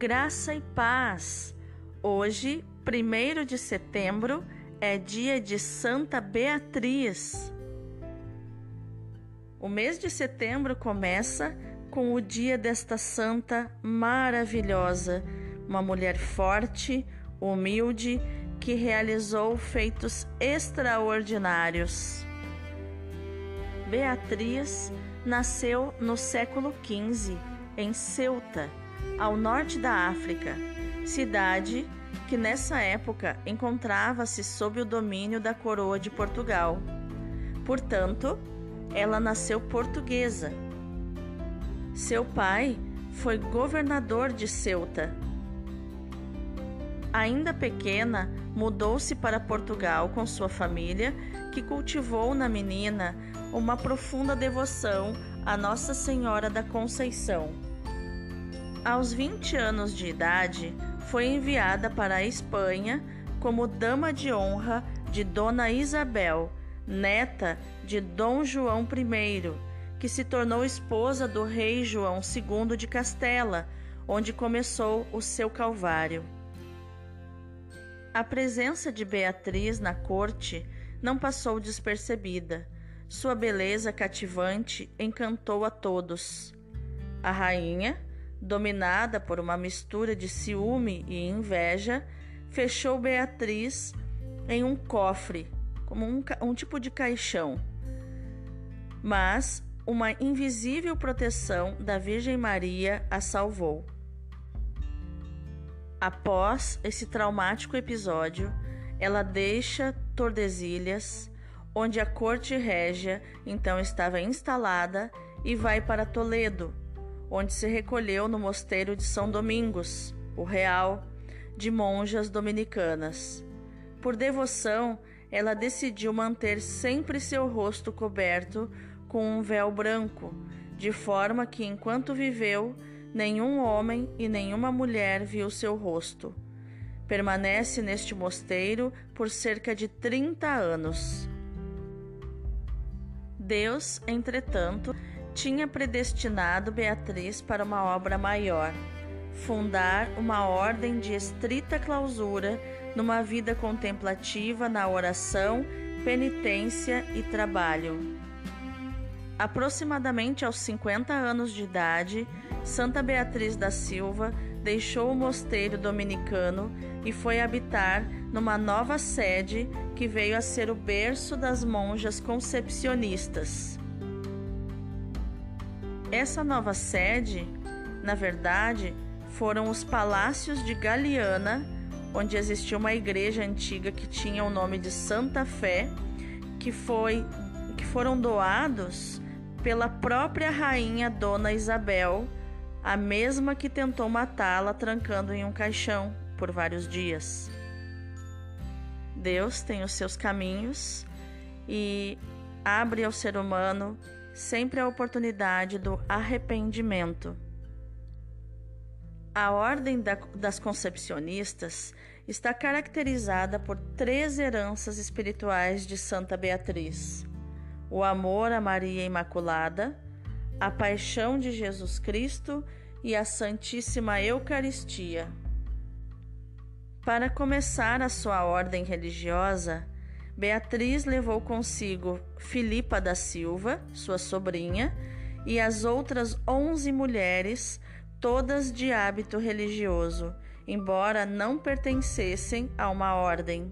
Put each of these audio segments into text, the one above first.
Graça e paz. Hoje, 1 de setembro, é dia de Santa Beatriz. O mês de setembro começa com o dia desta santa maravilhosa, uma mulher forte, humilde, que realizou feitos extraordinários. Beatriz nasceu no século XV em Ceuta, ao norte da África, cidade que nessa época encontrava-se sob o domínio da coroa de Portugal. Portanto, ela nasceu portuguesa. Seu pai foi governador de Ceuta. Ainda pequena, mudou-se para Portugal com sua família, que cultivou na menina uma profunda devoção a Nossa Senhora da Conceição. Aos 20 anos de idade, foi enviada para a Espanha como dama de honra de Dona Isabel, neta de Dom João I, que se tornou esposa do rei João II de Castela, onde começou o seu calvário. A presença de Beatriz na corte não passou despercebida. Sua beleza cativante encantou a todos. A rainha, dominada por uma mistura de ciúme e inveja, fechou Beatriz em um cofre, como um, um tipo de caixão. Mas uma invisível proteção da Virgem Maria a salvou. Após esse traumático episódio, ela deixa Tordesilhas, onde a corte régia então estava instalada, e vai para Toledo, onde se recolheu no mosteiro de São Domingos, o Real, de monjas dominicanas. Por devoção, ela decidiu manter sempre seu rosto coberto com um véu branco, de forma que, enquanto viveu, nenhum homem e nenhuma mulher viu seu rosto. Permanece neste mosteiro por cerca de 30 anos. Deus, entretanto, tinha predestinado Beatriz para uma obra maior, fundar uma ordem de estrita clausura numa vida contemplativa na oração, penitência e trabalho. Aproximadamente aos 50 anos de idade, Santa Beatriz da Silva deixou o mosteiro dominicano e foi habitar numa nova sede que veio a ser o berço das monjas concepcionistas. Essa nova sede, na verdade, foram os palácios de Galiana, onde existia uma igreja antiga que tinha o nome de Santa Fé, que foi que foram doados pela própria rainha Dona Isabel, a mesma que tentou matá-la trancando em um caixão por vários dias. Deus tem os seus caminhos e abre ao ser humano sempre a oportunidade do arrependimento. A ordem da, das concepcionistas está caracterizada por três heranças espirituais de Santa Beatriz: o amor a Maria Imaculada, a paixão de Jesus Cristo e a Santíssima Eucaristia. Para começar a sua ordem religiosa, Beatriz levou consigo Filipa da Silva, sua sobrinha, e as outras onze mulheres, todas de hábito religioso, embora não pertencessem a uma ordem.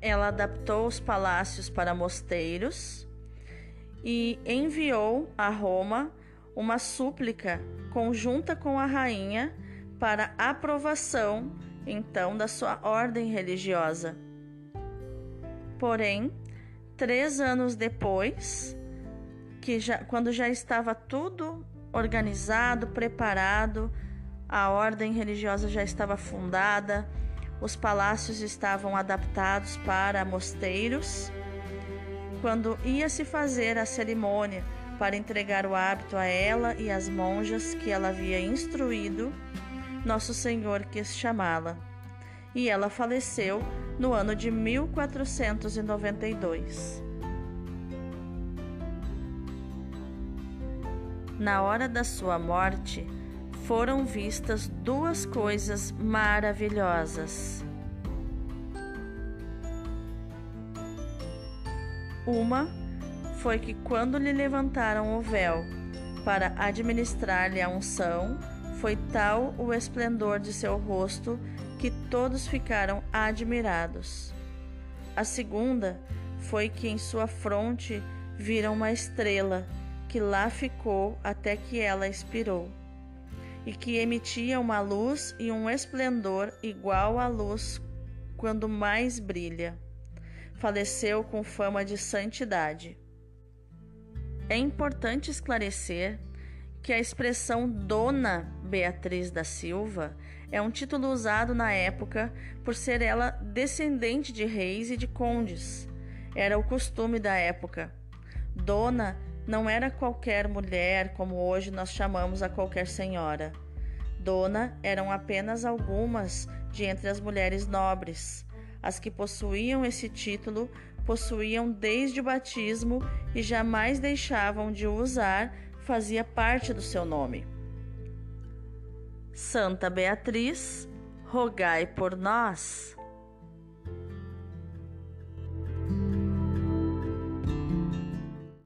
Ela adaptou os palácios para mosteiros e enviou a Roma uma súplica conjunta com a rainha para aprovação então da sua ordem religiosa. Porém, três anos depois, que já, quando já estava tudo organizado, preparado, a ordem religiosa já estava fundada, os palácios estavam adaptados para mosteiros. Quando ia se fazer a cerimônia para entregar o hábito a ela e às monjas que ela havia instruído, Nosso Senhor quis chamá-la. E ela faleceu no ano de 1492. Na hora da sua morte, foram vistas duas coisas maravilhosas. Uma foi que, quando lhe levantaram o véu para administrar-lhe a unção, foi tal o esplendor de seu rosto que todos ficaram admirados. A segunda foi que em sua fronte viram uma estrela que lá ficou até que ela expirou, e que emitia uma luz e um esplendor igual à luz quando mais brilha. Faleceu com fama de santidade. É importante esclarecer que a expressão Dona Beatriz da Silva é um título usado na época por ser ela descendente de reis e de condes. Era o costume da época. Dona não era qualquer mulher como hoje nós chamamos a qualquer senhora. Dona eram apenas algumas de entre as mulheres nobres. As que possuíam esse título possuíam desde o batismo e jamais deixavam de o usar, fazia parte do seu nome. Santa Beatriz, rogai por nós.